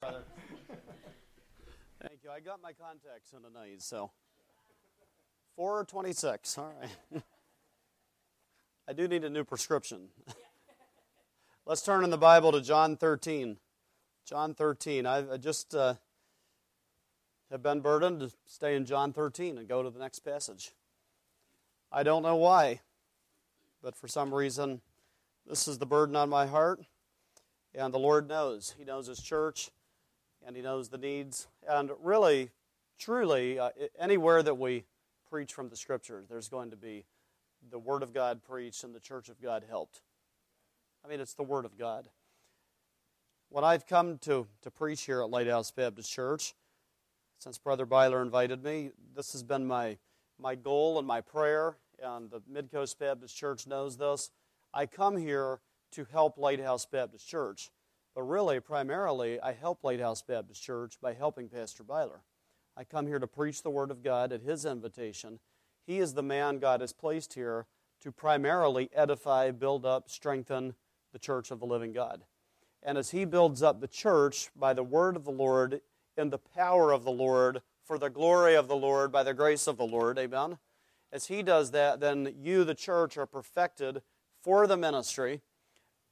Thank you. I got my contacts in tonight, so 426. All right. I do need a new prescription. Let's turn in the Bible to John 13. John 13. I just uh, have been burdened to stay in John 13 and go to the next passage. I don't know why, but for some reason, this is the burden on my heart, and the Lord knows. He knows His church, and He knows the needs. And really, truly, uh, anywhere that we preach from the Scriptures, there's going to be the Word of God preached and the church of God helped. I mean, it's the Word of God. When I've come to, to preach here at Lighthouse Baptist Church, since Brother Byler invited me, this has been my, my goal and my prayer, and the Midcoast Baptist Church knows this. I come here to help Lighthouse Baptist Church, but really, primarily, I help Lighthouse Baptist Church by helping Pastor Byler. I come here to preach the Word of God at his invitation. He is the man God has placed here to primarily edify, build up, strengthen the church of the living God. And as he builds up the church by the word of the Lord in the power of the Lord, for the glory of the Lord, by the grace of the Lord. Amen. As He does that, then you, the church, are perfected for the ministry.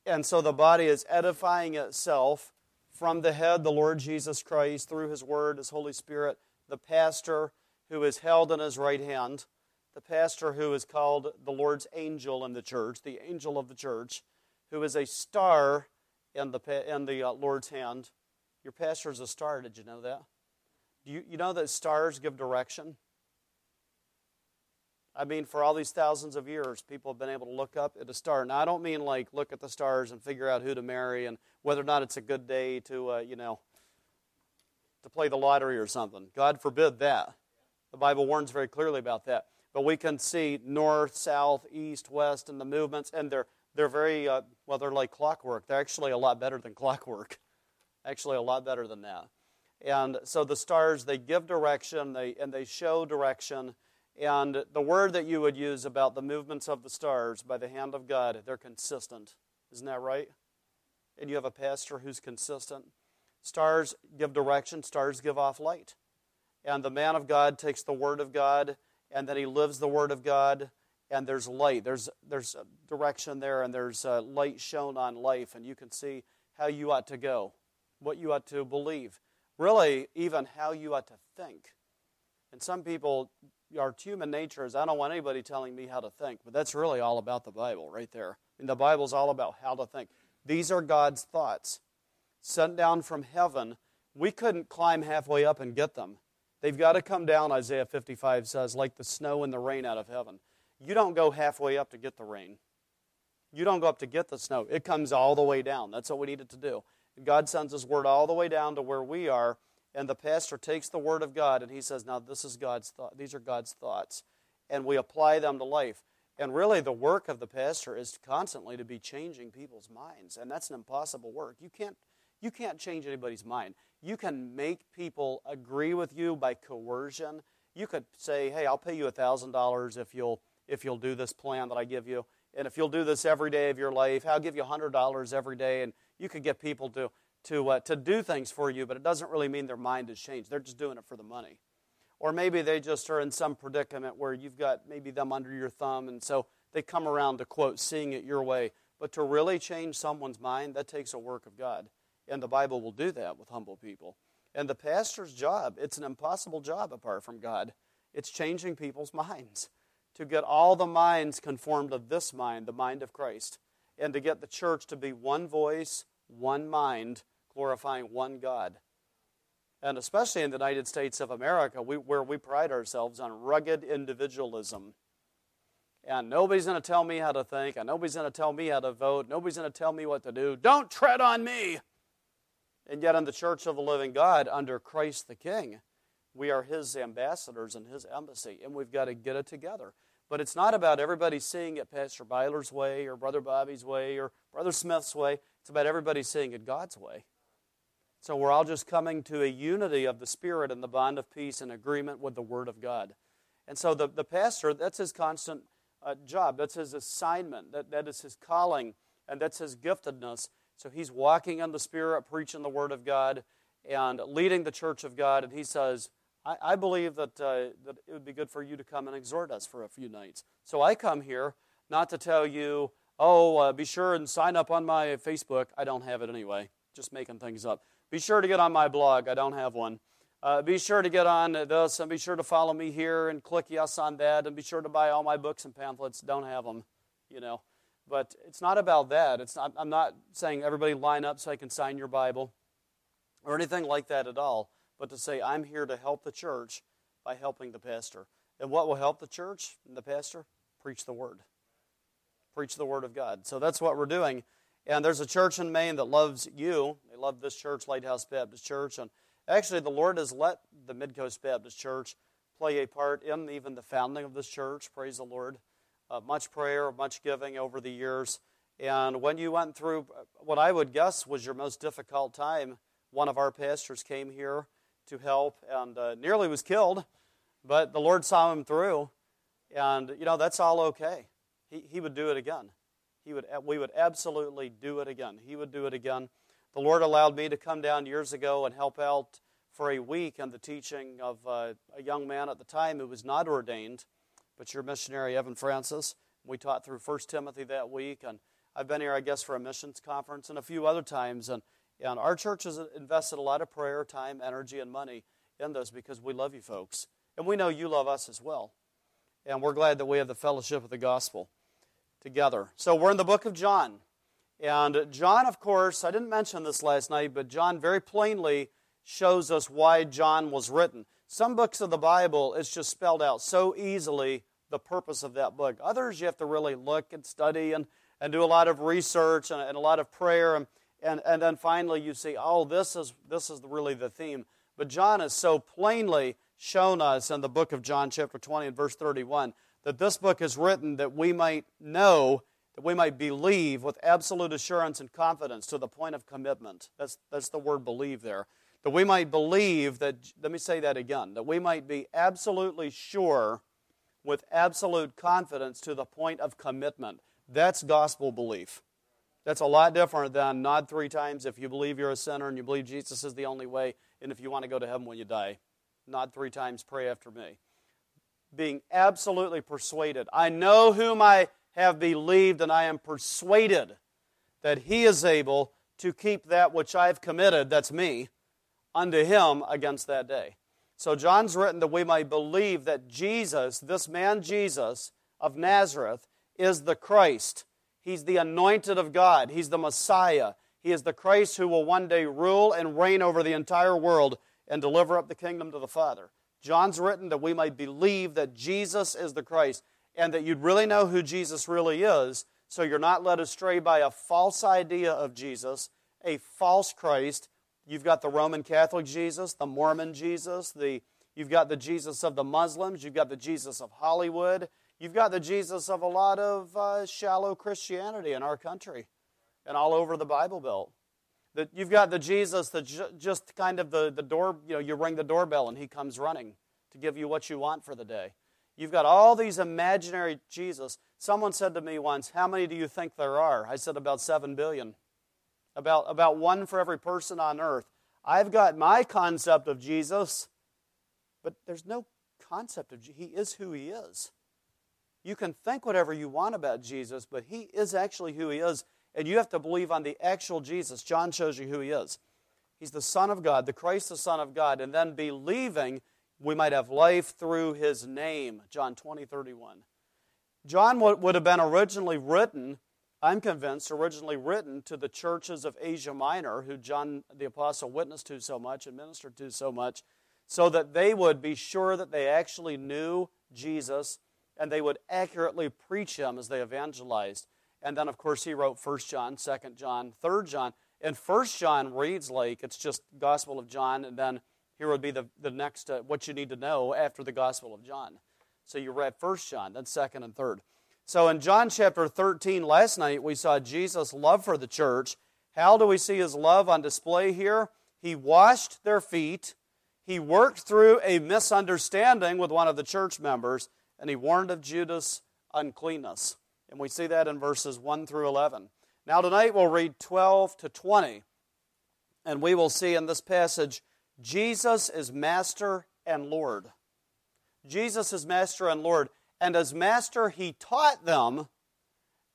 And so the body is edifying itself from the head, the Lord Jesus Christ, through His Word, His Holy Spirit, the pastor who is held in His right hand, the pastor who is called the Lord's angel in the church, the angel of the church, who is a star in the, in the uh, Lord's hand, your pastor is a star. Did you know that? Do you, you know that stars give direction? I mean, for all these thousands of years, people have been able to look up at a star. Now, I don't mean like look at the stars and figure out who to marry and whether or not it's a good day to, uh, you know, to play the lottery or something. God forbid that. The Bible warns very clearly about that. But we can see north, south, east, west, and the movements, and they're they're very uh, well. They're like clockwork. They're actually a lot better than clockwork actually a lot better than that. And so the stars, they give direction they, and they show direction. And the word that you would use about the movements of the stars by the hand of God, they're consistent. Isn't that right? And you have a pastor who's consistent. Stars give direction, stars give off light. And the man of God takes the word of God, and then he lives the word of God, and there's light. There's, there's direction there, and there's light shown on life, and you can see how you ought to go what you ought to believe, really, even how you ought to think. And some people, our human nature is, I don't want anybody telling me how to think, but that's really all about the Bible right there. And the Bible's all about how to think. These are God's thoughts sent down from heaven. We couldn't climb halfway up and get them. They've got to come down, Isaiah 55 says, like the snow and the rain out of heaven. You don't go halfway up to get the rain. You don't go up to get the snow. It comes all the way down. That's what we needed to do. God sends His Word all the way down to where we are, and the pastor takes the Word of God and he says, Now, this is God's thought. These are God's thoughts. And we apply them to life. And really, the work of the pastor is constantly to be changing people's minds. And that's an impossible work. You can't, you can't change anybody's mind. You can make people agree with you by coercion. You could say, hey, I'll pay you a $1,000 if you'll, if you'll do this plan that I give you. And if you'll do this every day of your life, I'll give you a $100 every day. And you could get people to, to, uh, to do things for you, but it doesn't really mean their mind has changed. They're just doing it for the money. Or maybe they just are in some predicament where you've got maybe them under your thumb, and so they come around to quote, seeing it your way. But to really change someone's mind, that takes a work of God. And the Bible will do that with humble people. And the pastor's job, it's an impossible job apart from God. It's changing people's minds to get all the minds conformed to this mind, the mind of Christ and to get the church to be one voice, one mind, glorifying one God. And especially in the United States of America, we, where we pride ourselves on rugged individualism. And nobody's going to tell me how to think, and nobody's going to tell me how to vote, nobody's going to tell me what to do. Don't tread on me! And yet, in the church of the living God, under Christ the King, we are his ambassadors and his embassy, and we've got to get it together. But it's not about everybody seeing it Pastor Byler's way or Brother Bobby's way or Brother Smith's way. It's about everybody seeing it God's way. So we're all just coming to a unity of the Spirit and the bond of peace and agreement with the Word of God. And so the, the pastor, that's his constant uh, job. That's his assignment. That, that is his calling. And that's his giftedness. So he's walking in the Spirit, preaching the Word of God. and leading the church of God. And he says, I, I believe that, uh, that it would be good for you to come and exhort us for a few nights. So I come here not to tell you, oh, uh, be sure and sign up on my Facebook. I don't have it anyway, just making things up. Be sure to get on my blog. I don't have one. Uh, be sure to get on this and be sure to follow me here and click yes on that and be sure to buy all my books and pamphlets. Don't have them, you know. But it's not about that. It's not, I'm not saying everybody line up so I can sign your Bible or anything like that at all, but to say I'm here to help the church by helping the pastor. And what will help the church and the pastor? Preach the word. Preach the word of God. So that's what we're doing. And there's a church in Maine that loves you. They love this church, Lighthouse Baptist Church. And actually, the Lord has let the Midcoast Baptist Church play a part in even the founding of this church. Praise the Lord. Uh, much prayer, much giving over the years. And when you went through what I would guess was your most difficult time, one of our pastors came here to help and uh, nearly was killed, but the Lord saw him through. And, you know, that's all okay. He, he would do it again. He would, we would absolutely do it again. He would do it again. The Lord allowed me to come down years ago and help out for a week in the teaching of uh, a young man at the time who was not ordained, but your missionary, Evan Francis. We taught through 1 Timothy that week, and I've been here, I guess, for a missions conference and a few other times. And, and our church has invested a lot of prayer, time, energy, and money in those because we love you folks. And we know you love us as well. And we're glad that we have the fellowship of the gospel together. So we're in the book of John. And John, of course, I didn't mention this last night, but John very plainly shows us why John was written. Some books of the Bible, it's just spelled out so easily the purpose of that book. Others, you have to really look and study and, and do a lot of research and, and a lot of prayer. And, and, and then finally you see, oh, this is, this is really the theme. But John is so plainly shown us in the book of John, chapter 20 and verse 31, that this book is written that we might know, that we might believe with absolute assurance and confidence to the point of commitment. That's, that's the word believe there. That we might believe that, let me say that again, that we might be absolutely sure with absolute confidence to the point of commitment. That's gospel belief. That's a lot different than nod three times if you believe you're a sinner and you believe Jesus is the only way, and if you want to go to heaven when you die. Nod three times, pray after me being absolutely persuaded. I know whom I have believed, and I am persuaded that he is able to keep that which I have committed, that's me, unto him against that day. So John's written that we might believe that Jesus, this man Jesus of Nazareth, is the Christ. He's the anointed of God. He's the Messiah. He is the Christ who will one day rule and reign over the entire world and deliver up the kingdom to the Father. John's written that we may believe that Jesus is the Christ and that you'd really know who Jesus really is so you're not led astray by a false idea of Jesus, a false Christ. You've got the Roman Catholic Jesus, the Mormon Jesus, the, you've got the Jesus of the Muslims, you've got the Jesus of Hollywood, you've got the Jesus of a lot of uh, shallow Christianity in our country and all over the Bible Belt. That you've got the Jesus that ju- just kind of the, the door, you know, you ring the doorbell and he comes running to give you what you want for the day. You've got all these imaginary Jesus. Someone said to me once, How many do you think there are? I said, About seven billion. About, about one for every person on earth. I've got my concept of Jesus, but there's no concept of He is who He is. You can think whatever you want about Jesus, but He is actually who He is. And you have to believe on the actual Jesus. John shows you who he is. He's the Son of God, the Christ, the Son of God. And then believing we might have life through his name. John 20, 31. John would have been originally written, I'm convinced, originally written to the churches of Asia Minor, who John the Apostle witnessed to so much and ministered to so much, so that they would be sure that they actually knew Jesus and they would accurately preach him as they evangelized. And then, of course, he wrote 1 John, 2 John, 3 John. And 1 John reads like it's just Gospel of John, and then here would be the, the next, uh, what you need to know after the Gospel of John. So you read 1 John, then 2nd and 3rd. So in John chapter 13, last night, we saw Jesus' love for the church. How do we see his love on display here? He washed their feet. He worked through a misunderstanding with one of the church members, and he warned of Judas' uncleanness. And we see that in verses 1 through 11. Now, tonight we'll read 12 to 20. And we will see in this passage Jesus is Master and Lord. Jesus is Master and Lord. And as Master, He taught them,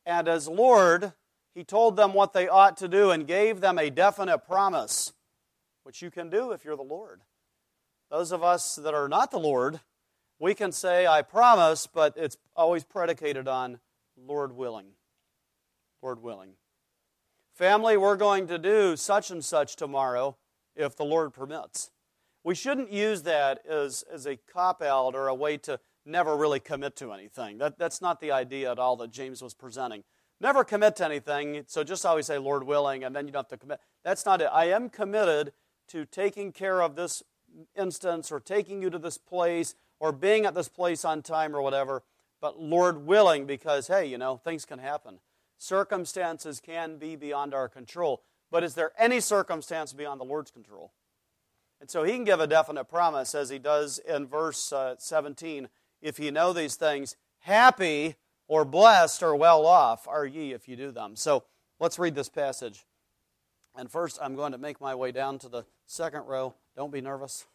and as Lord, He told them what they ought to do and gave them a definite promise, which you can do if you're the Lord. Those of us that are not the Lord, we can say, I promise, but it's always predicated on Lord willing. Lord willing. Family, we're going to do such and such tomorrow if the Lord permits. We shouldn't use that as, as a cop out or a way to never really commit to anything. That, that's not the idea at all that James was presenting. Never commit to anything, so just always say, Lord willing, and then you don't have to commit. That's not it. I am committed to taking care of this instance or taking you to this place or being at this place on time or whatever, but Lord willing, because, hey, you know, things can happen. Circumstances can be beyond our control. But is there any circumstance beyond the Lord's control? And so he can give a definite promise, as he does in verse uh, 17 if you know these things, happy or blessed or well off are ye if you do them. So let's read this passage. And first, I'm going to make my way down to the second row. Don't be nervous.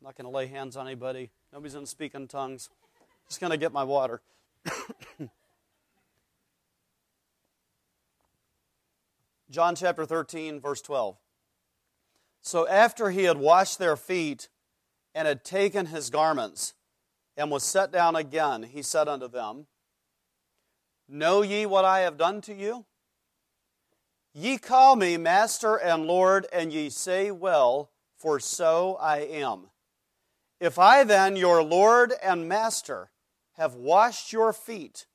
I'm not going to lay hands on anybody. Nobody's going to speak in tongues. Just going to get my water. John chapter 13, verse 12. So after he had washed their feet and had taken his garments and was set down again, he said unto them, Know ye what I have done to you? Ye call me Master and Lord, and ye say well, for so I am. If I then, your Lord and Master, have washed your feet,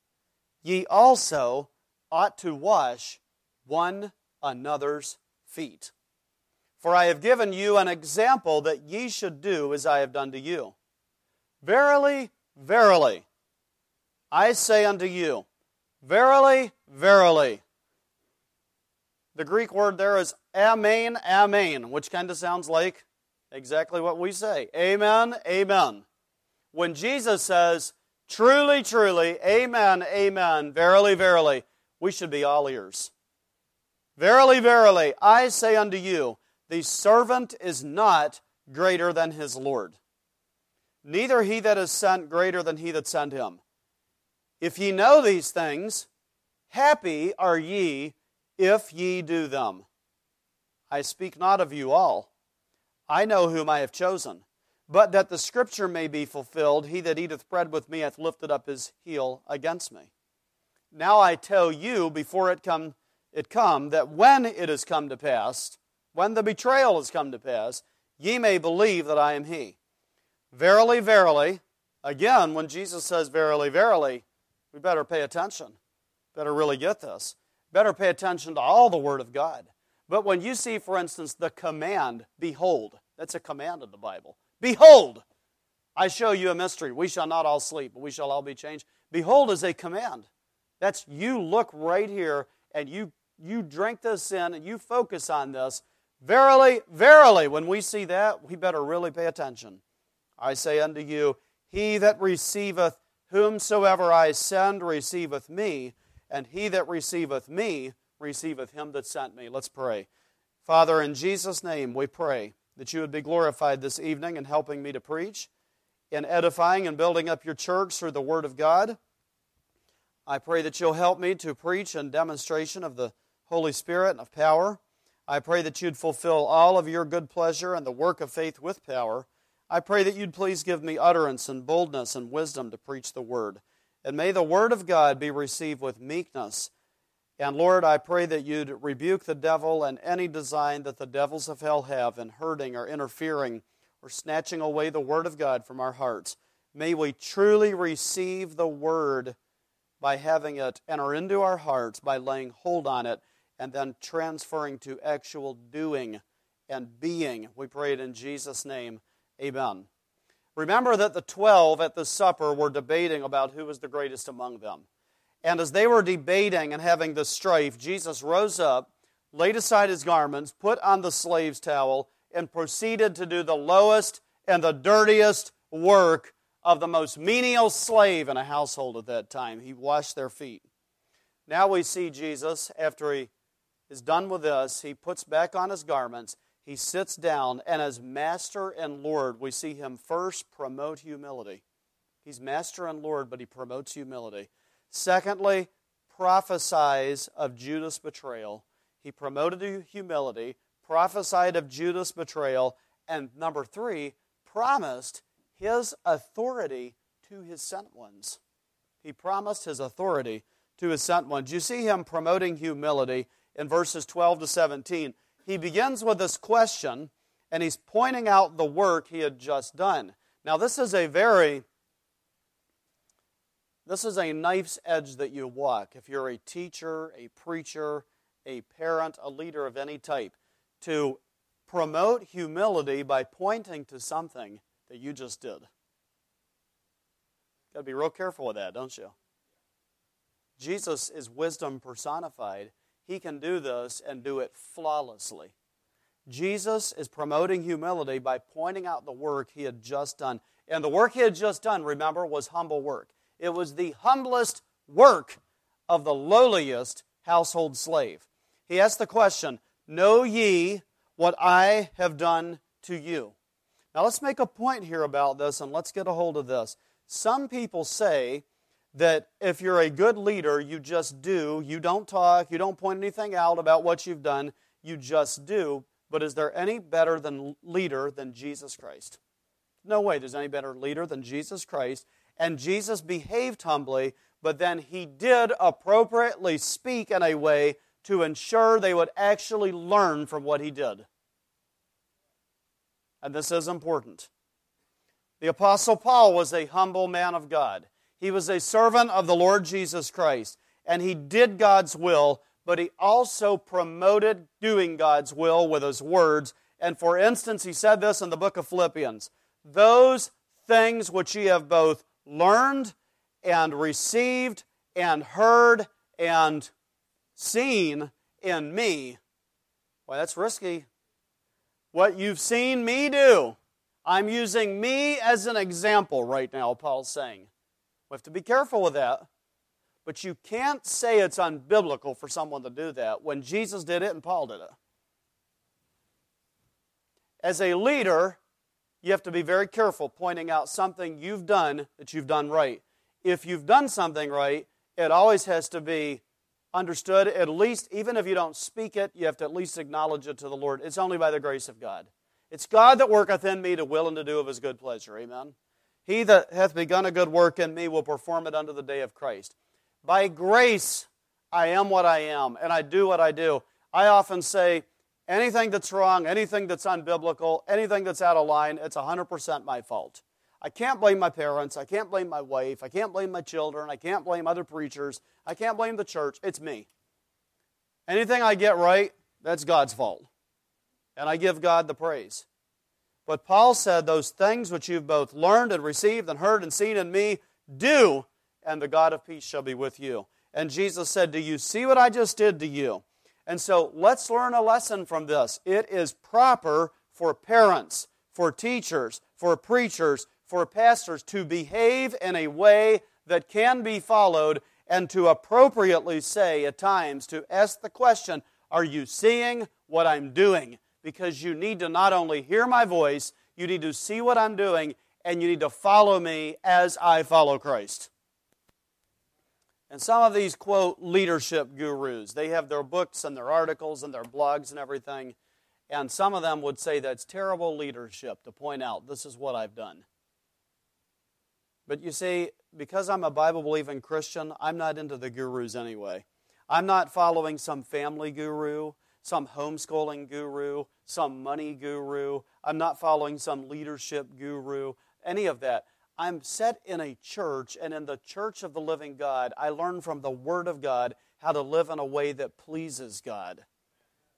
ye also ought to wash one another's feet. For I have given you an example that ye should do as I have done to you. Verily, verily, I say unto you, verily, verily. The Greek word there is amen, amen, which kind of sounds like exactly what we say. Amen, amen. When Jesus says, truly, truly, amen, amen, verily, verily, we should be all ears. Verily, verily, I say unto you, the servant is not greater than his Lord, neither he that is sent greater than he that sent him. If ye know these things, happy are ye if ye do them. I speak not of you all. I know whom I have chosen. But that the scripture may be fulfilled, he that eateth bread with me hath lifted up his heel against me. Now I tell you, before it come it come, that when it has come to pass, when the betrayal has come to pass, ye may believe that I am he. Verily, verily, again, when Jesus says verily, verily, we better pay attention. Better really get this. Better pay attention to all the Word of God. But when you see, for instance, the command, behold, that's a command in the Bible. Behold, I show you a mystery. We shall not all sleep, but we shall all be changed. Behold is a command. That's you look right here and you you drink this in and you focus on this, verily, verily, when we see that, we better really pay attention. I say unto you, he that receiveth whomsoever I send receiveth me, and he that receiveth me receiveth him that sent me. Let's pray. Father, in Jesus' name we pray that you would be glorified this evening in helping me to preach, in edifying and building up your church through the Word of God. I pray that you'll help me to preach in demonstration of the Holy Spirit and of power. I pray that you'd fulfill all of your good pleasure and the work of faith with power. I pray that you'd please give me utterance and boldness and wisdom to preach the word. And may the word of God be received with meekness. And Lord, I pray that you'd rebuke the devil and any design that the devils of hell have in hurting or interfering or snatching away the word of God from our hearts. May we truly receive the word by having it enter into our hearts, by laying hold on it and then transferring to actual doing and being. We pray it in Jesus' name. Amen. Remember that the twelve at the supper were debating about who was the greatest among them. And as they were debating and having this strife, Jesus rose up, laid aside his garments, put on the slave's towel, and proceeded to do the lowest and the dirtiest work of the most menial slave in a household at that time. He washed their feet. Now we see Jesus, after he is done with this, he puts back on his garments. he sits down, and as master and Lord, we see him first promote humility. He's master and Lord, but he promotes humility. Secondly, prophesies of Judas' betrayal. He promoted humility, prophesied of Judas' betrayal, and number three, promised his authority to his sent ones. He promised his authority to his sent ones. You see him promoting humility in verses 12 to 17. He begins with this question, and he's pointing out the work he had just done. Now, this is a very this is a knife's edge that you walk. If you're a teacher, a preacher, a parent, a leader of any type, to promote humility by pointing to something that you just did. Got to be real careful with that, don't you? Jesus is wisdom personified. He can do this and do it flawlessly. Jesus is promoting humility by pointing out the work he had just done. And the work he had just done, remember, was humble work. It was the humblest work of the lowliest household slave. He asked the question Know ye what I have done to you? Now let's make a point here about this and let's get a hold of this. Some people say that if you're a good leader, you just do. You don't talk, you don't point anything out about what you've done, you just do. But is there any better than leader than Jesus Christ? No way there's any better leader than Jesus Christ. And Jesus behaved humbly, but then he did appropriately speak in a way to ensure they would actually learn from what he did. And this is important. The Apostle Paul was a humble man of God. He was a servant of the Lord Jesus Christ, and he did God's will, but he also promoted doing God's will with his words. And for instance, he said this in the book of Philippians Those things which ye have both learned and received and heard and seen in me. Why, that's risky. What you've seen me do. I'm using me as an example right now, Paul's saying. We have to be careful with that. But you can't say it's unbiblical for someone to do that when Jesus did it and Paul did it. As a leader, you have to be very careful pointing out something you've done that you've done right. If you've done something right, it always has to be understood, at least, even if you don't speak it, you have to at least acknowledge it to the Lord. It's only by the grace of God. It's God that worketh in me to will and to do of his good pleasure. Amen. He that hath begun a good work in me will perform it unto the day of Christ. By grace, I am what I am, and I do what I do. I often say, anything that's wrong, anything that's unbiblical, anything that's out of line, it's 100% my fault. I can't blame my parents. I can't blame my wife. I can't blame my children. I can't blame other preachers. I can't blame the church. It's me. Anything I get right, that's God's fault. And I give God the praise. But Paul said, Those things which you've both learned and received and heard and seen in me, do, and the God of peace shall be with you. And Jesus said, Do you see what I just did to you? And so let's learn a lesson from this. It is proper for parents, for teachers, for preachers, for pastors to behave in a way that can be followed and to appropriately say at times to ask the question, Are you seeing what I'm doing? Because you need to not only hear my voice, you need to see what I'm doing, and you need to follow me as I follow Christ. And some of these quote leadership gurus. They have their books and their articles and their blogs and everything. And some of them would say that's terrible leadership to point out this is what I've done. But you see, because I'm a Bible believing Christian, I'm not into the gurus anyway. I'm not following some family guru, some homeschooling guru, some money guru. I'm not following some leadership guru, any of that. I'm set in a church, and in the church of the living God, I learn from the Word of God how to live in a way that pleases God.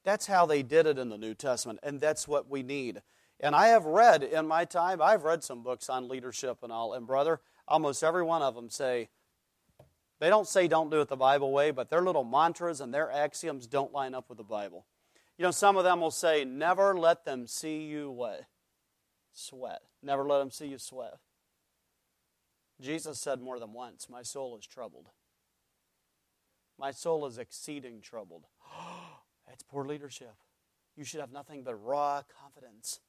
That's how they did it in the New Testament, and that's what we need. And I have read in my time, I've read some books on leadership and all, and brother, almost every one of them say, they don't say don't do it the Bible way, but their little mantras and their axioms don't line up with the Bible. You know, some of them will say, never let them see you what? Sweat. Never let them see you sweat. Jesus said more than once, My soul is troubled. My soul is exceeding troubled. That's poor leadership. You should have nothing but raw confidence.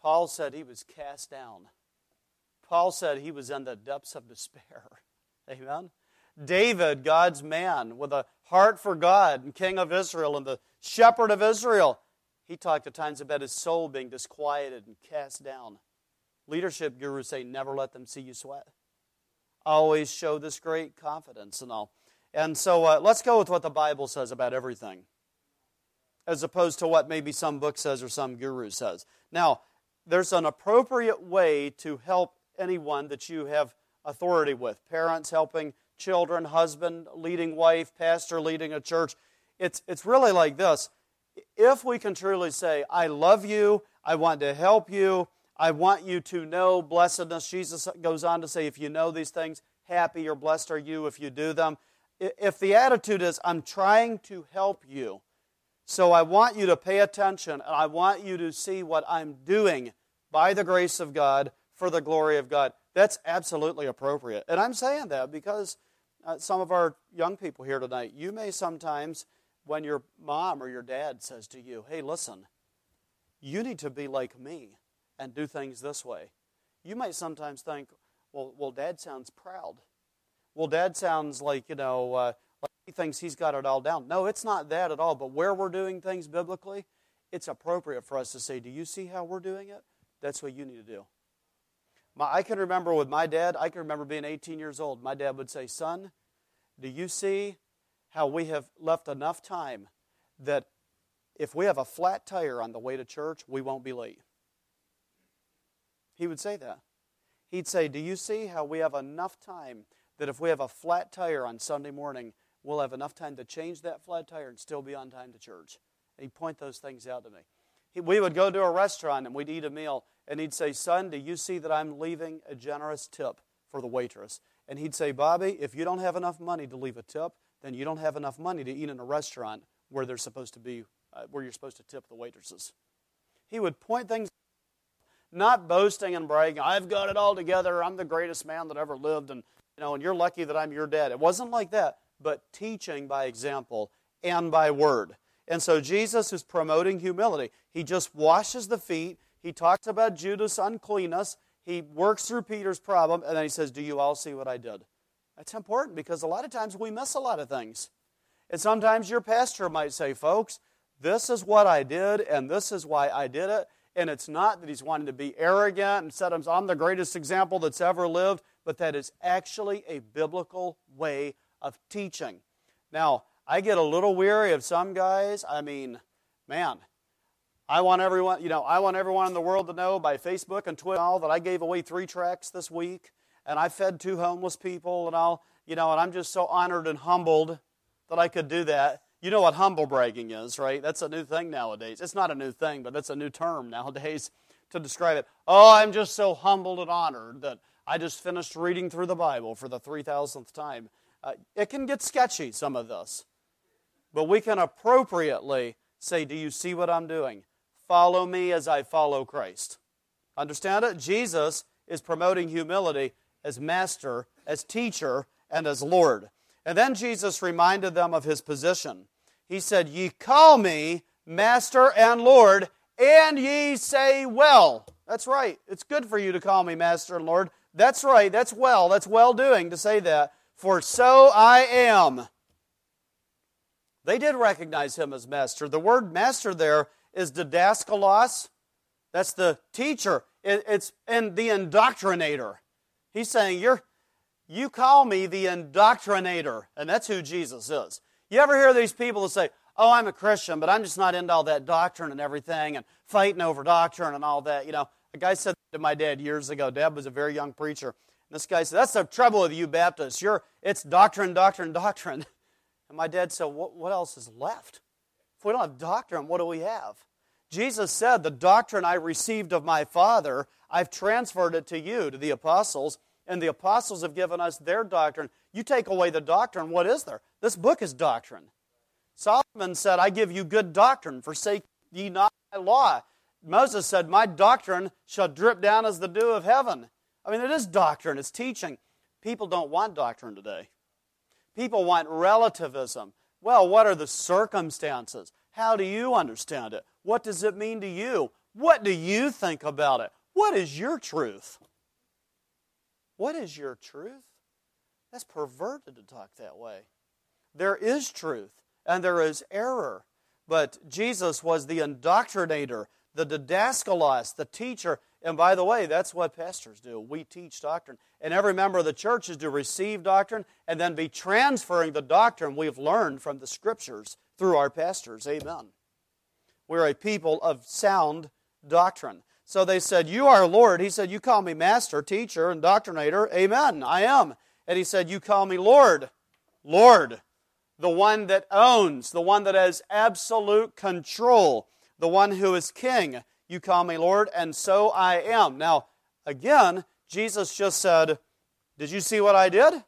Paul said he was cast down. Paul said he was in the depths of despair. Amen. David, God's man, with a heart for God and king of Israel and the shepherd of Israel, he talked at times about his soul being disquieted and cast down. Leadership gurus say never let them see you sweat. Always show this great confidence and all. And so uh, let's go with what the Bible says about everything, as opposed to what maybe some book says or some guru says. Now, there's an appropriate way to help anyone that you have authority with parents helping children, husband leading wife, pastor leading a church. It's, it's really like this. If we can truly say, I love you, I want to help you, I want you to know blessedness. Jesus goes on to say, if you know these things, happy or blessed are you if you do them. If the attitude is, I'm trying to help you, so I want you to pay attention and I want you to see what I'm doing by the grace of God for the glory of God, that's absolutely appropriate. And I'm saying that because uh, some of our young people here tonight, you may sometimes, when your mom or your dad says to you, hey, listen, you need to be like me and do things this way. You might sometimes think, well, well dad sounds proud. Well, dad sounds like, you know, uh, like he thinks he's got it all down. No, it's not that at all. But where we're doing things biblically, it's appropriate for us to say, do you see how we're doing it? That's what you need to do. My, I can remember with my dad, I can remember being 18 years old. My dad would say, Son, do you see how we have left enough time that if we have a flat tire on the way to church, we won't be late? He would say that. He'd say, Do you see how we have enough time that if we have a flat tire on Sunday morning, we'll have enough time to change that flat tire and still be on time to church? And he'd point those things out to me. He, we would go to a restaurant and we'd eat a meal, and he'd say, Son, do you see that I'm leaving a generous tip for the waitress? And he'd say, Bobby, if you don't have enough money to leave a tip, then you don't have enough money to eat in a restaurant where they're supposed to be, uh, where you're supposed to tip the waitresses. He would point things, not boasting and bragging. I've got it all together. I'm the greatest man that ever lived, and you know, and you're lucky that I'm your dad. It wasn't like that, but teaching by example and by word. And so Jesus is promoting humility. He just washes the feet. He talks about Judas' uncleanness. He works through Peter's problem, and then he says, Do you all see what I did? That's important because a lot of times we miss a lot of things. And sometimes your pastor might say, Folks, this is what I did, and this is why I did it. And it's not that he's wanting to be arrogant and said, I'm the greatest example that's ever lived, but that is actually a biblical way of teaching. Now, I get a little weary of some guys. I mean, man, I want everyone, you know, I want everyone in the world to know by Facebook and Twitter all that I gave away three tracks this week and I fed two homeless people and all, you know, and I'm just so honored and humbled that I could do that. You know what humble bragging is, right? That's a new thing nowadays. It's not a new thing, but that's a new term nowadays to describe it. Oh, I'm just so humbled and honored that I just finished reading through the Bible for the 3000th time. Uh, it can get sketchy, some of this. But we can appropriately say, Do you see what I'm doing? Follow me as I follow Christ. Understand it? Jesus is promoting humility as master, as teacher, and as Lord. And then Jesus reminded them of his position. He said, Ye call me master and Lord, and ye say well. That's right. It's good for you to call me master and Lord. That's right. That's well. That's well doing to say that. For so I am. They did recognize him as master. The word master there is didaskalos. That's the teacher. it's and the indoctrinator. He's saying, You're you call me the indoctrinator. And that's who Jesus is. You ever hear these people that say, Oh, I'm a Christian, but I'm just not into all that doctrine and everything and fighting over doctrine and all that. You know, a guy said to my dad years ago, Dad was a very young preacher. And this guy said, That's the trouble with you Baptists. You're it's doctrine, doctrine, doctrine. And my dad said, what, what else is left? If we don't have doctrine, what do we have? Jesus said, The doctrine I received of my Father, I've transferred it to you, to the apostles, and the apostles have given us their doctrine. You take away the doctrine, what is there? This book is doctrine. Solomon said, I give you good doctrine, forsake ye not my law. Moses said, My doctrine shall drip down as the dew of heaven. I mean, it is doctrine, it's teaching. People don't want doctrine today. People want relativism. Well, what are the circumstances? How do you understand it? What does it mean to you? What do you think about it? What is your truth? What is your truth? That's perverted to talk that way. There is truth and there is error. But Jesus was the indoctrinator, the didaskalos, the teacher. And by the way, that's what pastors do. We teach doctrine. And every member of the church is to receive doctrine and then be transferring the doctrine we've learned from the scriptures through our pastors. Amen. We're a people of sound doctrine. So they said, You are Lord. He said, You call me master, teacher, and doctrinator. Amen. I am. And he said, You call me Lord. Lord. The one that owns, the one that has absolute control, the one who is king. You call me Lord, and so I am. Now, again, Jesus just said, Did you see what I did?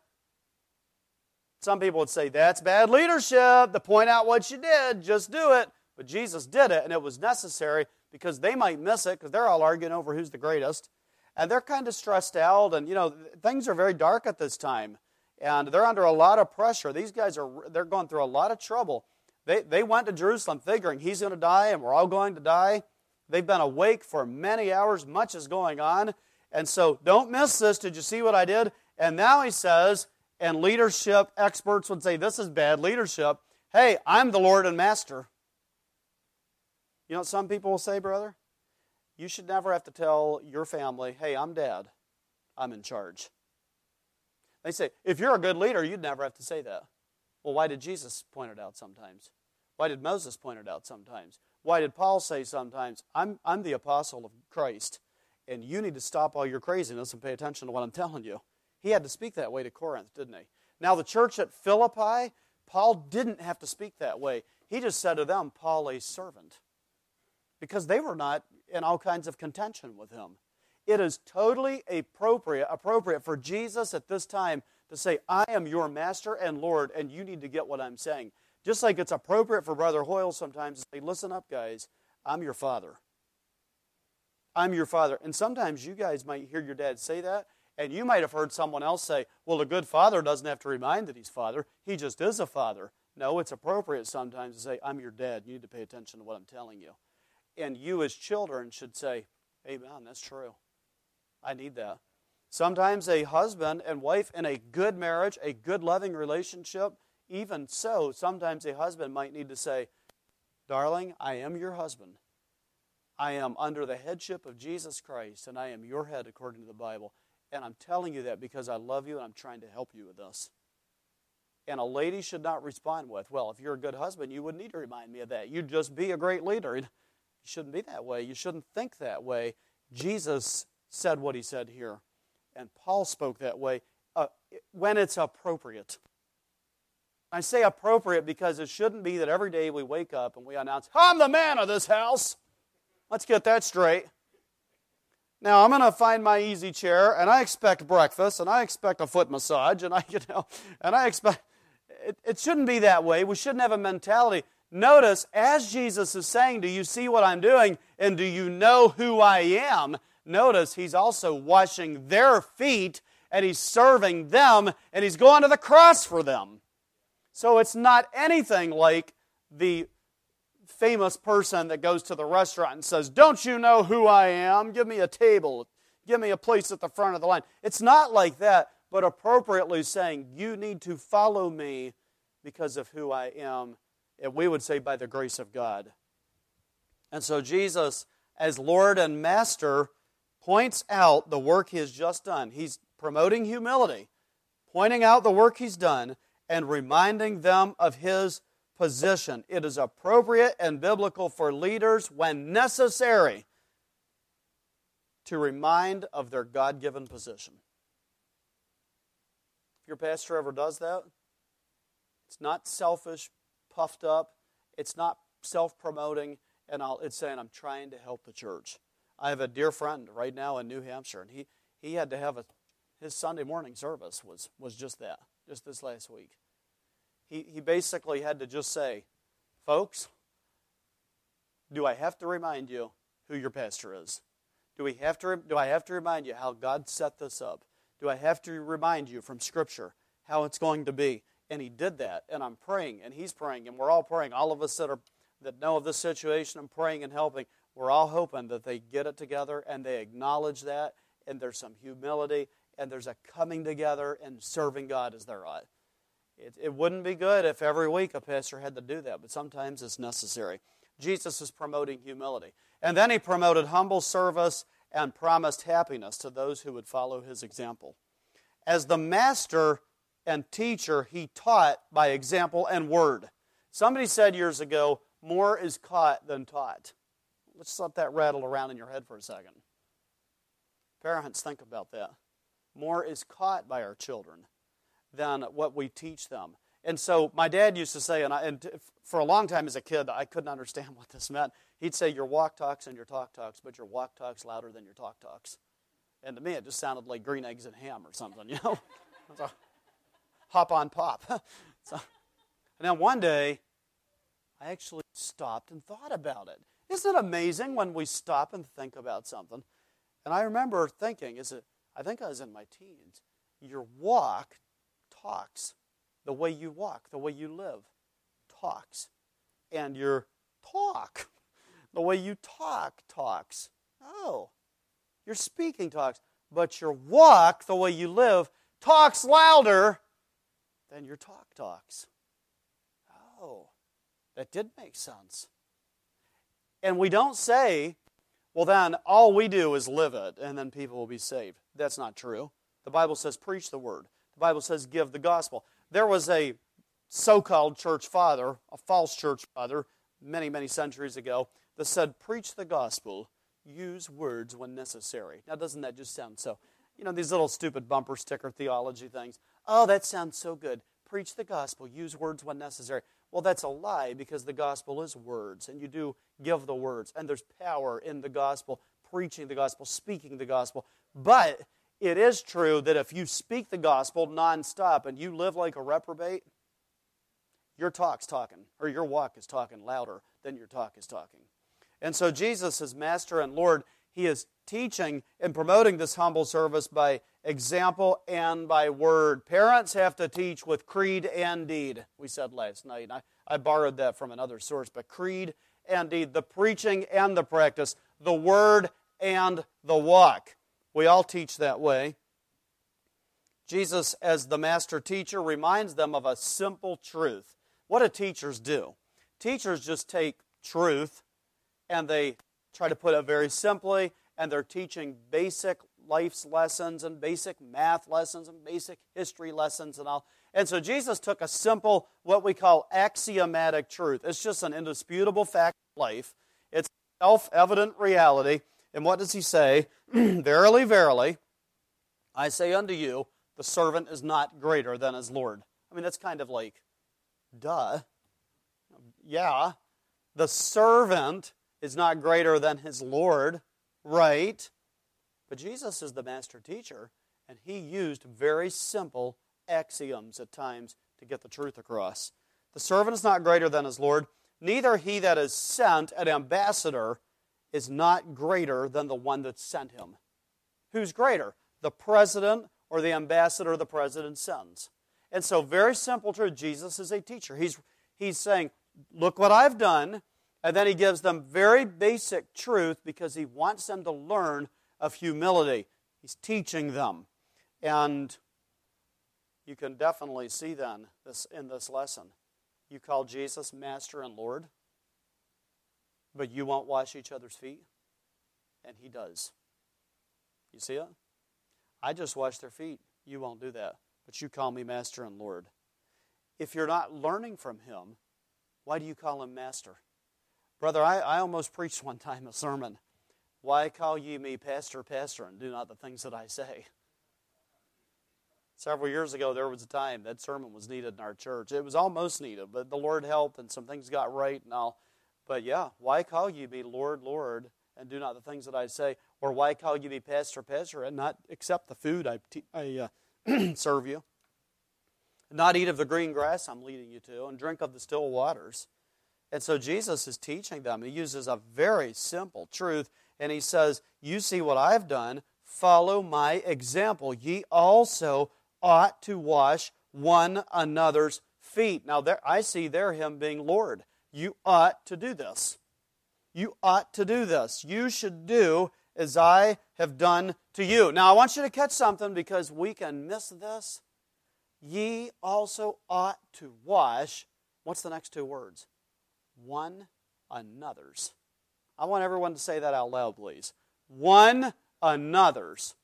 Some people would say, That's bad leadership to point out what you did. Just do it. But Jesus did it, and it was necessary because they might miss it because they're all arguing over who's the greatest. And they're kind of stressed out, and you know, things are very dark at this time. And they're under a lot of pressure. These guys are they're going through a lot of trouble. They, they went to Jerusalem figuring he's going to die and we're all going to die. They've been awake for many hours, much is going on. And so don't miss this. Did you see what I did? And now he says, and leadership experts would say this is bad leadership. Hey, I'm the Lord and Master. You know what some people will say, brother? You should never have to tell your family, hey, I'm dad, I'm in charge. They say, if you're a good leader, you'd never have to say that. Well, why did Jesus point it out sometimes? Why did Moses point it out sometimes? Why did Paul say sometimes, I'm, I'm the apostle of Christ, and you need to stop all your craziness and pay attention to what I'm telling you? He had to speak that way to Corinth, didn't he? Now, the church at Philippi, Paul didn't have to speak that way. He just said to them, Paul, a servant because they were not in all kinds of contention with him. It is totally appropriate, appropriate for Jesus at this time to say, I am your master and Lord, and you need to get what I'm saying. Just like it's appropriate for Brother Hoyle sometimes to say, Listen up, guys, I'm your father. I'm your father. And sometimes you guys might hear your dad say that, and you might have heard someone else say, Well, a good father doesn't have to remind that he's father, he just is a father. No, it's appropriate sometimes to say, I'm your dad. You need to pay attention to what I'm telling you. And you, as children, should say, Amen, that's true. I need that. Sometimes a husband and wife in a good marriage, a good loving relationship, even so, sometimes a husband might need to say, Darling, I am your husband. I am under the headship of Jesus Christ, and I am your head according to the Bible. And I'm telling you that because I love you and I'm trying to help you with this. And a lady should not respond with, Well, if you're a good husband, you wouldn't need to remind me of that. You'd just be a great leader. You shouldn't be that way. You shouldn't think that way. Jesus said what he said here, and Paul spoke that way uh, when it's appropriate. I say appropriate because it shouldn't be that every day we wake up and we announce, I'm the man of this house. Let's get that straight. Now I'm going to find my easy chair, and I expect breakfast, and I expect a foot massage, and I, you know, and I expect. It, it shouldn't be that way. We shouldn't have a mentality Notice, as Jesus is saying, Do you see what I'm doing? And do you know who I am? Notice he's also washing their feet and he's serving them and he's going to the cross for them. So it's not anything like the famous person that goes to the restaurant and says, Don't you know who I am? Give me a table. Give me a place at the front of the line. It's not like that, but appropriately saying, You need to follow me because of who I am we would say by the grace of God. And so Jesus, as Lord and Master, points out the work he has just done. He's promoting humility, pointing out the work he's done, and reminding them of his position. It is appropriate and biblical for leaders, when necessary, to remind of their God given position. If your pastor ever does that, it's not selfish puffed up. It's not self promoting, and I'll, it's saying, I'm trying to help the church. I have a dear friend right now in New Hampshire, and he, he had to have a, his Sunday morning service was, was just that, just this last week. He, he basically had to just say, folks, do I have to remind you who your pastor is? Do, we have to, do I have to remind you how God set this up? Do I have to remind you from Scripture how it's going to be? And he did that. And I'm praying, and he's praying, and we're all praying. All of us that are that know of this situation and praying and helping, we're all hoping that they get it together and they acknowledge that, and there's some humility, and there's a coming together and serving God as they're at. Uh, it, it wouldn't be good if every week a pastor had to do that, but sometimes it's necessary. Jesus is promoting humility. And then he promoted humble service and promised happiness to those who would follow his example. As the master and teacher, he taught by example and word. Somebody said years ago, more is caught than taught. Let's let that rattle around in your head for a second. Parents, think about that. More is caught by our children than what we teach them. And so my dad used to say, and, I, and for a long time as a kid, I couldn't understand what this meant. He'd say, Your walk talks and your talk talks, but your walk talks louder than your talk talks. And to me, it just sounded like green eggs and ham or something, you know? Hop on pop. so, and then one day, I actually stopped and thought about it. Isn't it amazing when we stop and think about something? And I remember thinking, is it, I think I was in my teens, your walk talks. The way you walk, the way you live, talks. And your talk, the way you talk, talks. Oh, your speaking talks. But your walk, the way you live, talks louder than your talk talks. Oh, that did make sense. And we don't say, well, then all we do is live it and then people will be saved. That's not true. The Bible says, preach the word. The Bible says, give the gospel. There was a so called church father, a false church father, many, many centuries ago, that said, preach the gospel, use words when necessary. Now, doesn't that just sound so? You know, these little stupid bumper sticker theology things. Oh, that sounds so good. Preach the gospel, use words when necessary. Well, that's a lie because the gospel is words, and you do give the words, and there's power in the gospel, preaching the gospel, speaking the gospel. But it is true that if you speak the gospel nonstop and you live like a reprobate, your talk's talking, or your walk is talking louder than your talk is talking. And so Jesus, as Master and Lord, He is teaching and promoting this humble service by example and by word. Parents have to teach with creed and deed, we said last night. I, I borrowed that from another source, but creed and deed, the preaching and the practice, the word and the walk. We all teach that way. Jesus, as the master teacher, reminds them of a simple truth. What do teachers do? Teachers just take truth and they try to put it very simply, and they're teaching basic life's lessons and basic math lessons and basic history lessons and all. And so Jesus took a simple, what we call axiomatic truth. It's just an indisputable fact of life, it's self evident reality. And what does he say? verily, verily, I say unto you, the servant is not greater than his Lord. I mean, that's kind of like, duh. Yeah, the servant is not greater than his Lord, right? But Jesus is the master teacher, and he used very simple axioms at times to get the truth across. The servant is not greater than his Lord, neither he that is sent, an ambassador, is not greater than the one that sent him. Who's greater, the president or the ambassador the president sends? And so, very simple truth Jesus is a teacher. He's, he's saying, Look what I've done. And then he gives them very basic truth because he wants them to learn of humility. He's teaching them. And you can definitely see then this in this lesson. You call Jesus Master and Lord but you won't wash each other's feet? And he does. You see it? I just wash their feet. You won't do that. But you call me Master and Lord. If you're not learning from him, why do you call him Master? Brother, I, I almost preached one time a sermon. Why call ye me Pastor, Pastor, and do not the things that I say? Several years ago, there was a time that sermon was needed in our church. It was almost needed, but the Lord helped and some things got right and all. But yeah, why call you me Lord, Lord, and do not the things that I say? Or why call you me Pastor, Pastor, and not accept the food I, I uh, serve you? Not eat of the green grass I'm leading you to, and drink of the still waters. And so Jesus is teaching them. He uses a very simple truth, and he says, You see what I've done, follow my example. Ye also ought to wash one another's feet. Now, there, I see there him being Lord You ought to do this. You ought to do this. You should do as I have done to you. Now, I want you to catch something because we can miss this. Ye also ought to wash. What's the next two words? One another's. I want everyone to say that out loud, please. One another's.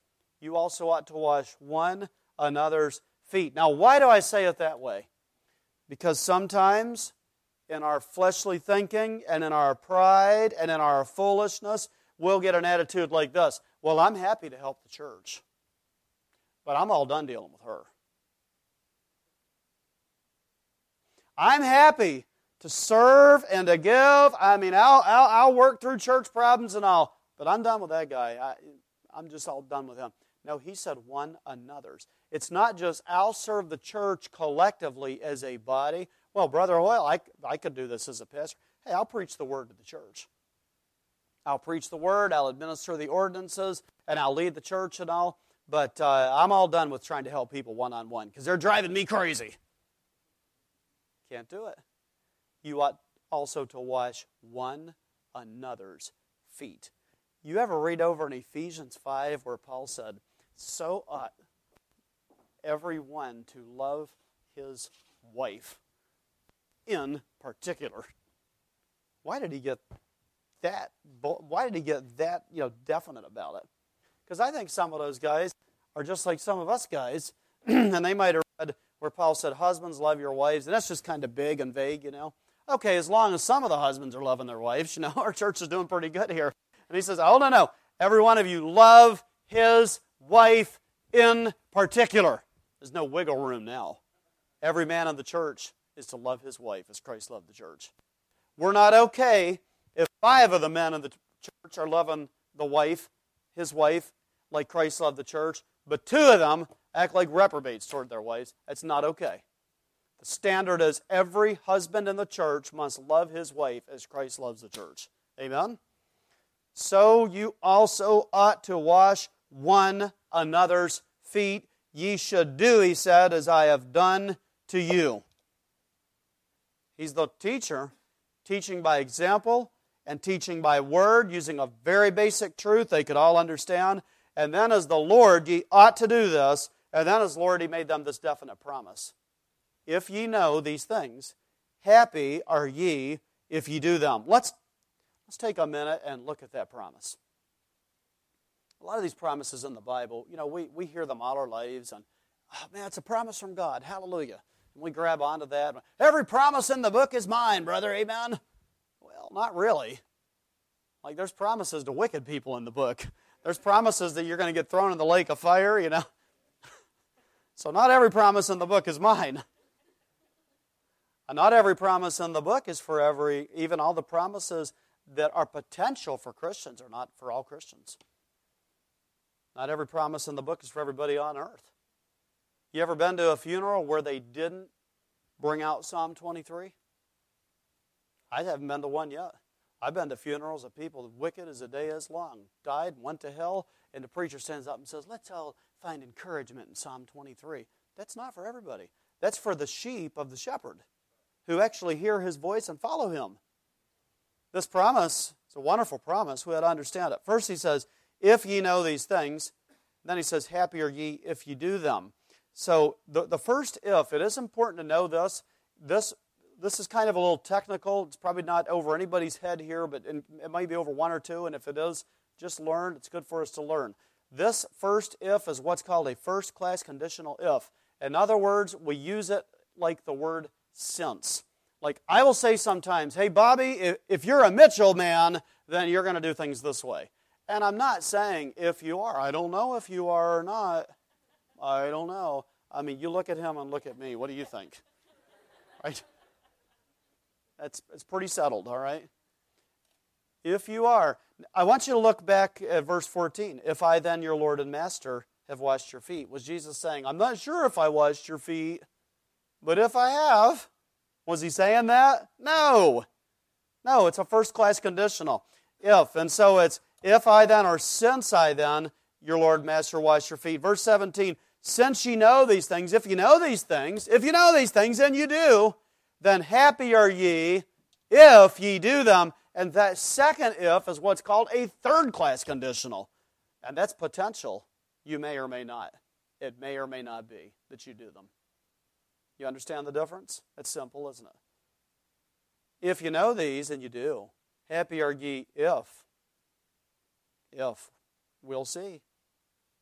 You also ought to wash one another's feet. Now, why do I say it that way? Because sometimes in our fleshly thinking and in our pride and in our foolishness, we'll get an attitude like this Well, I'm happy to help the church, but I'm all done dealing with her. I'm happy to serve and to give. I mean, I'll, I'll, I'll work through church problems and all, but I'm done with that guy. I, I'm just all done with him. No, he said one another's. It's not just I'll serve the church collectively as a body. Well, Brother Hoyle, I, I could do this as a pastor. Hey, I'll preach the word to the church. I'll preach the word, I'll administer the ordinances, and I'll lead the church and all. But uh, I'm all done with trying to help people one on one because they're driving me crazy. Can't do it. You ought also to wash one another's feet. You ever read over in Ephesians 5 where Paul said, So ought everyone to love his wife in particular. Why did he get that? Why did he get that you know definite about it? Because I think some of those guys are just like some of us guys, and they might have read where Paul said, "Husbands, love your wives," and that's just kind of big and vague, you know. Okay, as long as some of the husbands are loving their wives, you know, our church is doing pretty good here. And he says, "Oh no, no, every one of you love his wife in particular." There's no wiggle room now. Every man in the church is to love his wife as Christ loved the church. We're not okay if five of the men in the church are loving the wife, his wife, like Christ loved the church, but two of them act like reprobates toward their wives. That's not okay. Standard is every husband in the church must love his wife as Christ loves the church. Amen? So you also ought to wash one another's feet. Ye should do, he said, as I have done to you. He's the teacher, teaching by example and teaching by word, using a very basic truth they could all understand. And then, as the Lord, ye ought to do this. And then, as Lord, he made them this definite promise If ye know these things, happy are ye if ye do them. Let's, let's take a minute and look at that promise. A lot of these promises in the Bible, you know, we, we hear them all our lives, and oh, man, it's a promise from God. Hallelujah. And we grab onto that. Every promise in the book is mine, brother. Amen. Well, not really. Like there's promises to wicked people in the book. There's promises that you're going to get thrown in the lake of fire, you know. so not every promise in the book is mine. Not every promise in the book is for every, even all the promises that are potential for Christians are not for all Christians. Not every promise in the book is for everybody on earth. You ever been to a funeral where they didn't bring out Psalm 23? I haven't been to one yet. I've been to funerals of people wicked as the day is long, died, went to hell, and the preacher stands up and says, Let's all find encouragement in Psalm 23. That's not for everybody. That's for the sheep of the shepherd who actually hear his voice and follow him. This promise is a wonderful promise. We ought to understand it. First, he says, If ye know these things, then he says, Happy are ye if ye do them. So the, the first if, it is important to know this. This this is kind of a little technical. It's probably not over anybody's head here, but it might be over one or two. And if it is, just learn. It's good for us to learn. This first if is what's called a first class conditional if. In other words, we use it like the word since. Like I will say sometimes, hey, Bobby, if, if you're a Mitchell man, then you're going to do things this way. And I'm not saying if you are. I don't know if you are or not. I don't know. I mean, you look at him and look at me. What do you think? Right? That's it's pretty settled, all right? If you are, I want you to look back at verse 14. If I then, your Lord and Master, have washed your feet. Was Jesus saying, I'm not sure if I washed your feet, but if I have, was he saying that? No. No, it's a first class conditional. If. And so it's, if I then, or since I then, your Lord Master, wash your feet. Verse 17, since you know these things, if you know these things, if you know these things, and you do, then happy are ye if ye do them. And that second if is what's called a third class conditional. And that's potential. You may or may not. It may or may not be that you do them. You understand the difference? It's simple, isn't it? If you know these, and you do, happy are ye if. If. We'll see.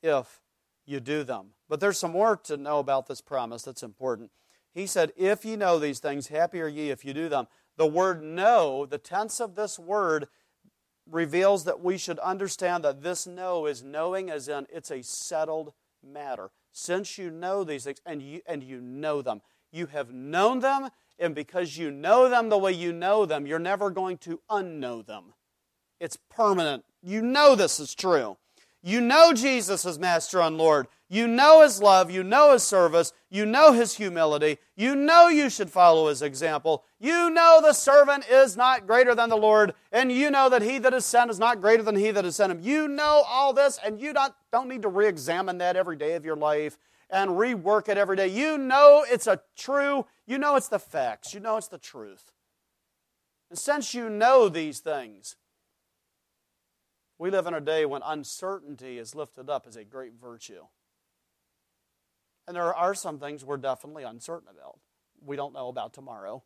If you do them. But there's some more to know about this promise that's important. He said, If ye know these things, happy are ye if you do them. The word know, the tense of this word, reveals that we should understand that this know is knowing as in it's a settled matter. Since you know these things and you, and you know them, you have known them, and because you know them the way you know them, you're never going to unknow them. It's permanent. You know this is true. You know Jesus is Master and Lord. You know His love. You know His service. You know His humility. You know you should follow His example. You know the servant is not greater than the Lord. And you know that He that is sent is not greater than He that has sent Him. You know all this, and you don't, don't need to re examine that every day of your life and rework it every day. You know it's a true, you know it's the facts. You know it's the truth. And since you know these things, we live in a day when uncertainty is lifted up as a great virtue. And there are some things we're definitely uncertain about. We don't know about tomorrow,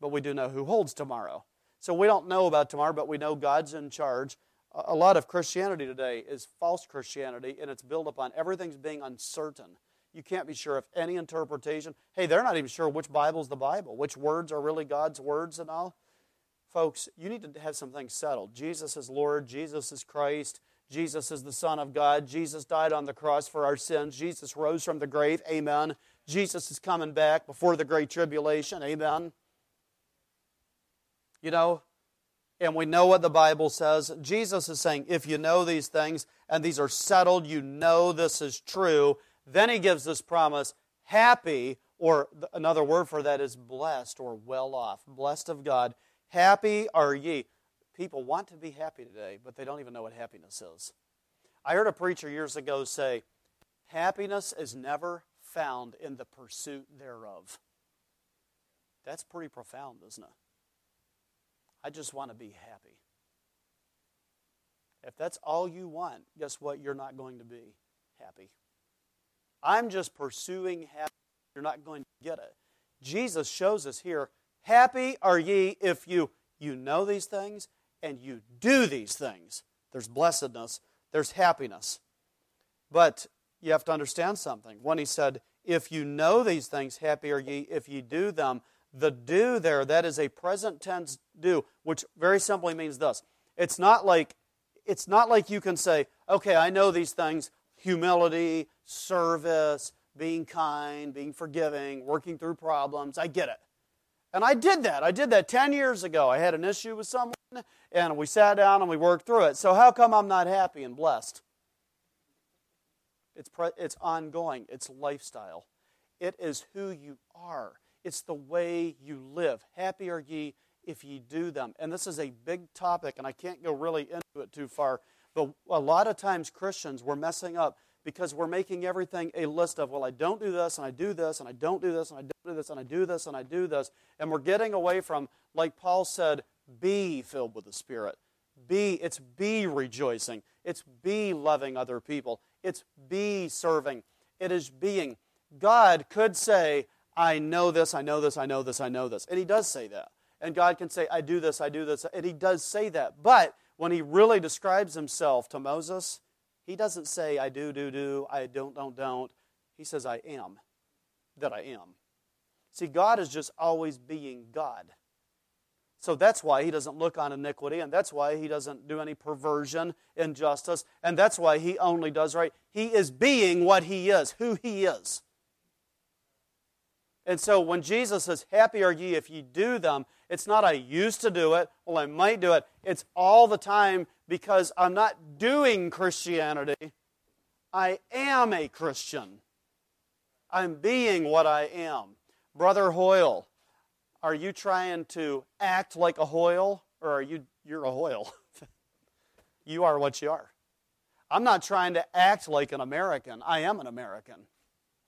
but we do know who holds tomorrow. So we don't know about tomorrow, but we know God's in charge. A lot of Christianity today is false Christianity, and it's built upon everything's being uncertain. You can't be sure of any interpretation. Hey, they're not even sure which Bible's the Bible, which words are really God's words and all. Folks, you need to have some things settled. Jesus is Lord, Jesus is Christ, Jesus is the Son of God, Jesus died on the cross for our sins, Jesus rose from the grave, amen. Jesus is coming back before the great tribulation, amen. You know, and we know what the Bible says. Jesus is saying, if you know these things and these are settled, you know this is true, then he gives this promise happy, or another word for that is blessed or well off. Blessed of God Happy are ye. People want to be happy today, but they don't even know what happiness is. I heard a preacher years ago say, Happiness is never found in the pursuit thereof. That's pretty profound, isn't it? I just want to be happy. If that's all you want, guess what? You're not going to be happy. I'm just pursuing happiness. You're not going to get it. Jesus shows us here Happy are ye if you, you know these things and you do these things. There's blessedness, there's happiness. But you have to understand something. When he said, If you know these things, happy are ye if ye do them, the do there, that is a present tense do, which very simply means this. It's not like it's not like you can say, okay, I know these things humility, service, being kind, being forgiving, working through problems. I get it. And I did that. I did that 10 years ago. I had an issue with someone, and we sat down and we worked through it. So, how come I'm not happy and blessed? It's, pre- it's ongoing, it's lifestyle. It is who you are, it's the way you live. Happy are ye if ye do them. And this is a big topic, and I can't go really into it too far. But a lot of times, Christians, we're messing up because we're making everything a list of, well, I don't do this, and I do this, and I don't do this, and I don't do this, and I do this, and I do this. And we're getting away from, like Paul said, be filled with the Spirit. Be, it's be rejoicing. It's be loving other people. It's be serving. It is being. God could say, I know this, I know this, I know this, I know this. And He does say that. And God can say, I do this, I do this. And He does say that. But when He really describes Himself to Moses, he doesn't say, I do, do, do, I don't, don't, don't. He says, I am that I am. See, God is just always being God. So that's why he doesn't look on iniquity, and that's why he doesn't do any perversion, injustice, and that's why he only does right. He is being what he is, who he is. And so when Jesus says, Happy are ye if ye do them, it's not I used to do it, well, I might do it. It's all the time because I'm not doing Christianity. I am a Christian. I'm being what I am. Brother Hoyle, are you trying to act like a Hoyle or are you you're a Hoyle? you are what you are. I'm not trying to act like an American. I am an American.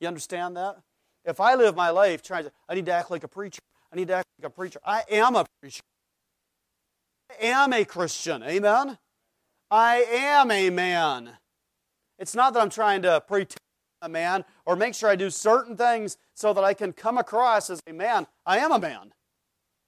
You understand that? If I live my life trying to I need to act like a preacher. I need to act like a preacher. I am a preacher. I am a Christian. Amen? I am a man. It's not that I'm trying to pretend a man or make sure I do certain things so that I can come across as a man. I am a man.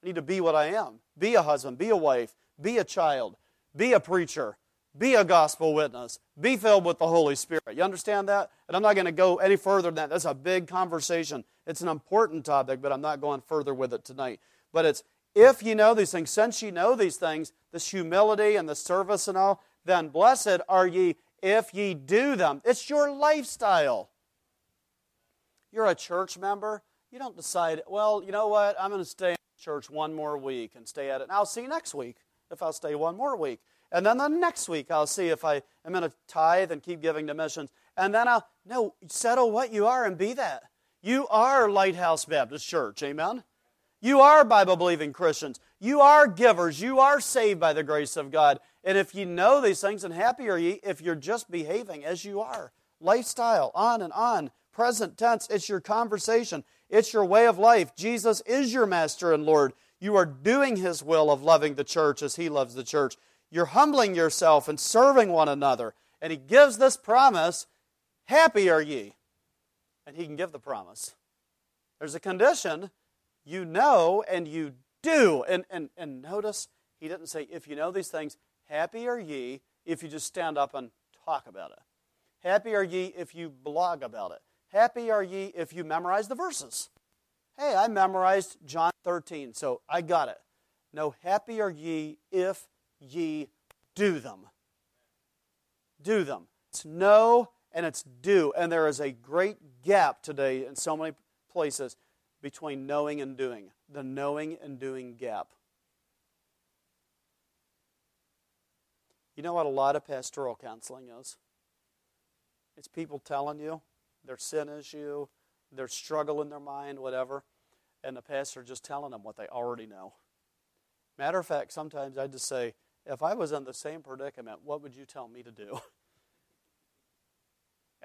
I need to be what I am. Be a husband, be a wife, be a child, be a preacher, be a gospel witness, be filled with the Holy Spirit. You understand that? And I'm not going to go any further than that. That's a big conversation. It's an important topic, but I'm not going further with it tonight. But it's if you know these things, since you know these things, this humility and the service and all, then blessed are ye if ye do them. It's your lifestyle. You're a church member. You don't decide, well, you know what, I'm going to stay in church one more week and stay at it. And I'll see you next week if I'll stay one more week. And then the next week, I'll see if I am going to tithe and keep giving to missions. And then I'll, no, settle what you are and be that. You are Lighthouse Baptist Church. Amen? You are Bible believing Christians. You are givers. You are saved by the grace of God. And if you know these things, and happy are ye if you're just behaving as you are. Lifestyle, on and on. Present tense, it's your conversation, it's your way of life. Jesus is your master and Lord. You are doing his will of loving the church as he loves the church. You're humbling yourself and serving one another. And he gives this promise Happy are ye. And he can give the promise. There's a condition you know and you do. And, and, and notice, he didn't say, if you know these things, happy are ye if you just stand up and talk about it. Happy are ye if you blog about it. Happy are ye if you memorize the verses. Hey, I memorized John 13, so I got it. No, happy are ye if ye do them. Do them. It's know and it's do. And there is a great gap today in so many places between knowing and doing. The knowing and doing gap. You know what a lot of pastoral counseling is? It's people telling you their sin issue, their struggle in their mind, whatever, and the pastor just telling them what they already know. Matter of fact, sometimes I just say, if I was in the same predicament, what would you tell me to do?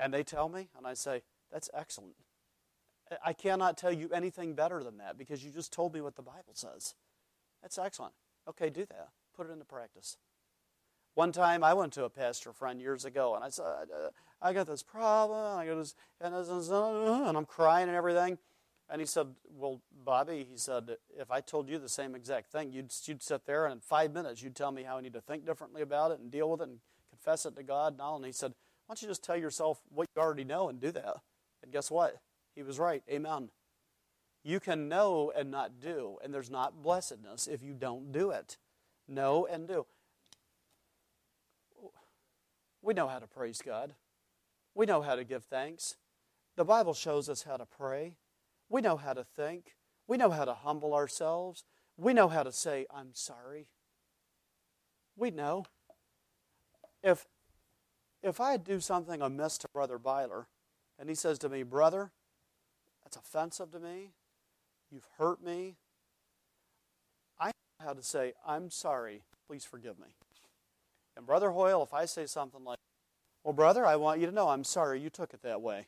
And they tell me, and I say, that's excellent. I cannot tell you anything better than that because you just told me what the Bible says. That's excellent. Okay, do that. Put it into practice. One time I went to a pastor friend years ago and I said, I got this problem, I got this, and, and I'm crying and everything. And he said, Well, Bobby, he said, if I told you the same exact thing, you'd, you'd sit there and in five minutes you'd tell me how I need to think differently about it and deal with it and confess it to God and all. And he said, Why don't you just tell yourself what you already know and do that? And guess what? He was right. Amen. You can know and not do, and there's not blessedness if you don't do it. Know and do. We know how to praise God. We know how to give thanks. The Bible shows us how to pray. We know how to think. We know how to humble ourselves. We know how to say, I'm sorry. We know. If, if I do something amiss to Brother Byler, and he says to me, Brother, that's offensive to me, you've hurt me, I know how to say, I'm sorry, please forgive me. Brother Hoyle, if I say something like, Well, brother, I want you to know I'm sorry you took it that way.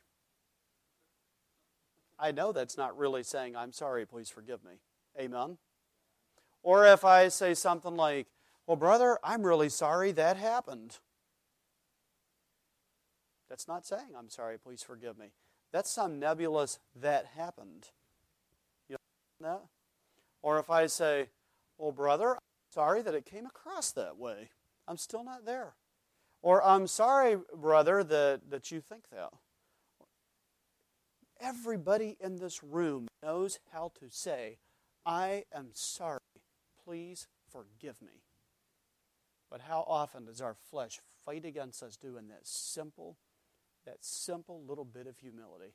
I know that's not really saying, I'm sorry, please forgive me. Amen? Or if I say something like, Well, brother, I'm really sorry that happened. That's not saying, I'm sorry, please forgive me. That's some nebulous that happened. You know that? Or if I say, Well, brother, I'm sorry that it came across that way. I'm still not there. Or I'm sorry, brother, that, that you think that. Everybody in this room knows how to say, I am sorry. Please forgive me. But how often does our flesh fight against us doing that simple, that simple little bit of humility?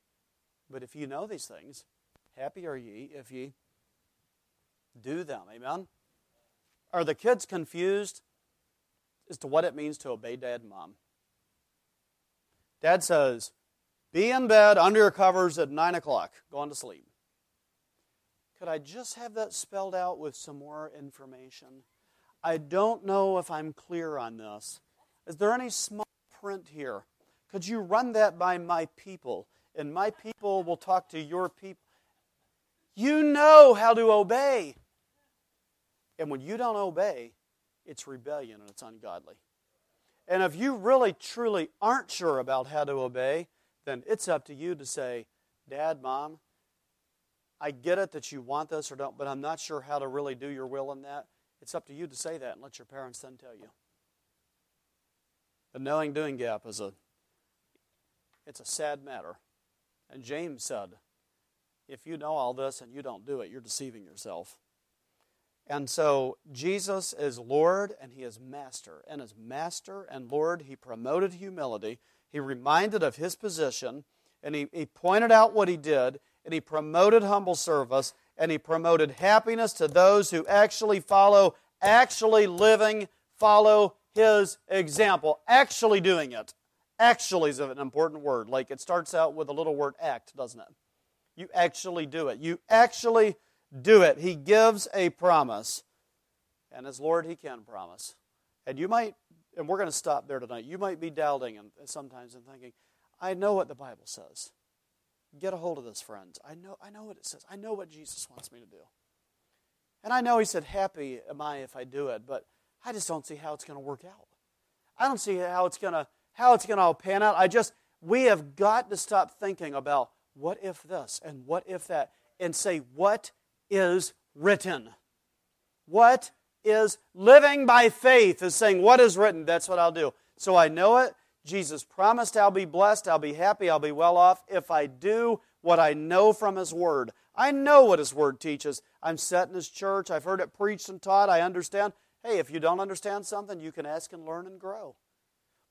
But if you know these things, happy are ye if ye do them. Amen? Are the kids confused as to what it means to obey dad and mom? Dad says, be in bed under your covers at 9 o'clock, going to sleep. Could I just have that spelled out with some more information? I don't know if I'm clear on this. Is there any small print here? Could you run that by my people? And my people will talk to your people. You know how to obey. And when you don't obey, it's rebellion and it's ungodly. And if you really, truly aren't sure about how to obey, then it's up to you to say, Dad, Mom, I get it that you want this or don't, but I'm not sure how to really do your will in that. It's up to you to say that and let your parents then tell you. The knowing doing gap is a it's a sad matter. And James said, if you know all this and you don't do it, you're deceiving yourself. And so Jesus is Lord and he is master. And as master and Lord, he promoted humility. He reminded of his position and he, he pointed out what he did and he promoted humble service and he promoted happiness to those who actually follow, actually living, follow his example, actually doing it. Actually is an important word. Like it starts out with a little word act, doesn't it? You actually do it. You actually do it. He gives a promise. And as Lord, He can promise. And you might, and we're going to stop there tonight, you might be doubting and sometimes and thinking, I know what the Bible says. Get a hold of this, friends. I know, I know what it says. I know what Jesus wants me to do. And I know He said, Happy am I if I do it, but I just don't see how it's going to work out. I don't see how it's going to how it's going to all pan out. I just we have got to stop thinking about what if this and what if that and say what is written. What is living by faith is saying what is written. That's what I'll do. So I know it. Jesus promised I'll be blessed, I'll be happy, I'll be well off if I do what I know from His Word. I know what His Word teaches. I'm set in His church, I've heard it preached and taught, I understand. Hey, if you don't understand something, you can ask and learn and grow.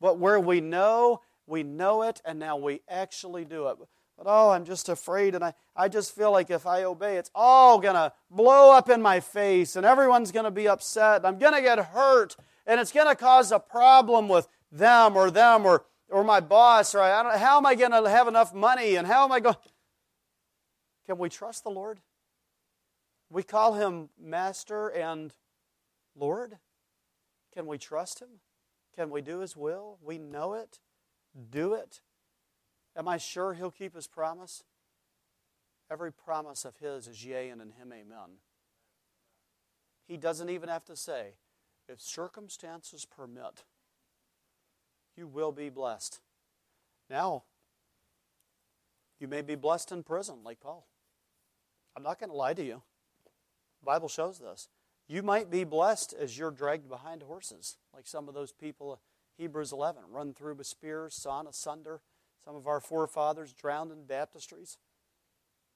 But where we know, we know it, and now we actually do it. But oh, I'm just afraid, and I, I just feel like if I obey, it's all going to blow up in my face, and everyone's going to be upset. and I'm going to get hurt, and it's going to cause a problem with them or them or, or my boss, or I, I don't, how am I going to have enough money, and how am I going Can we trust the Lord? We call him Master and Lord. Can we trust him? Can we do his will? We know it. Do it. Am I sure he'll keep his promise? Every promise of his is yea and in him amen. He doesn't even have to say, if circumstances permit, you will be blessed. Now, you may be blessed in prison like Paul. I'm not going to lie to you. The Bible shows this. You might be blessed as you're dragged behind horses, like some of those people, Hebrews 11, run through with spears, sawn asunder some of our forefathers drowned in baptistries.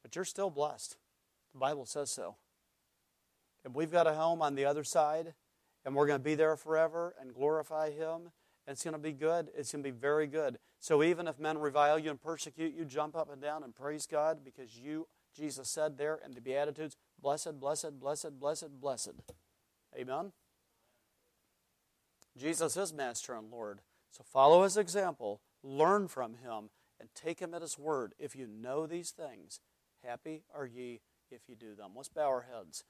But you're still blessed. The Bible says so. And we've got a home on the other side, and we're going to be there forever and glorify Him. And it's going to be good. It's going to be very good. So even if men revile you and persecute you, jump up and down and praise God because you, Jesus said there in the Beatitudes, blessed, blessed, blessed, blessed, blessed. Amen? Jesus is Master and Lord. So follow His example learn from him, and take him at his word. If you know these things, happy are ye if you do them. Let's bow our heads.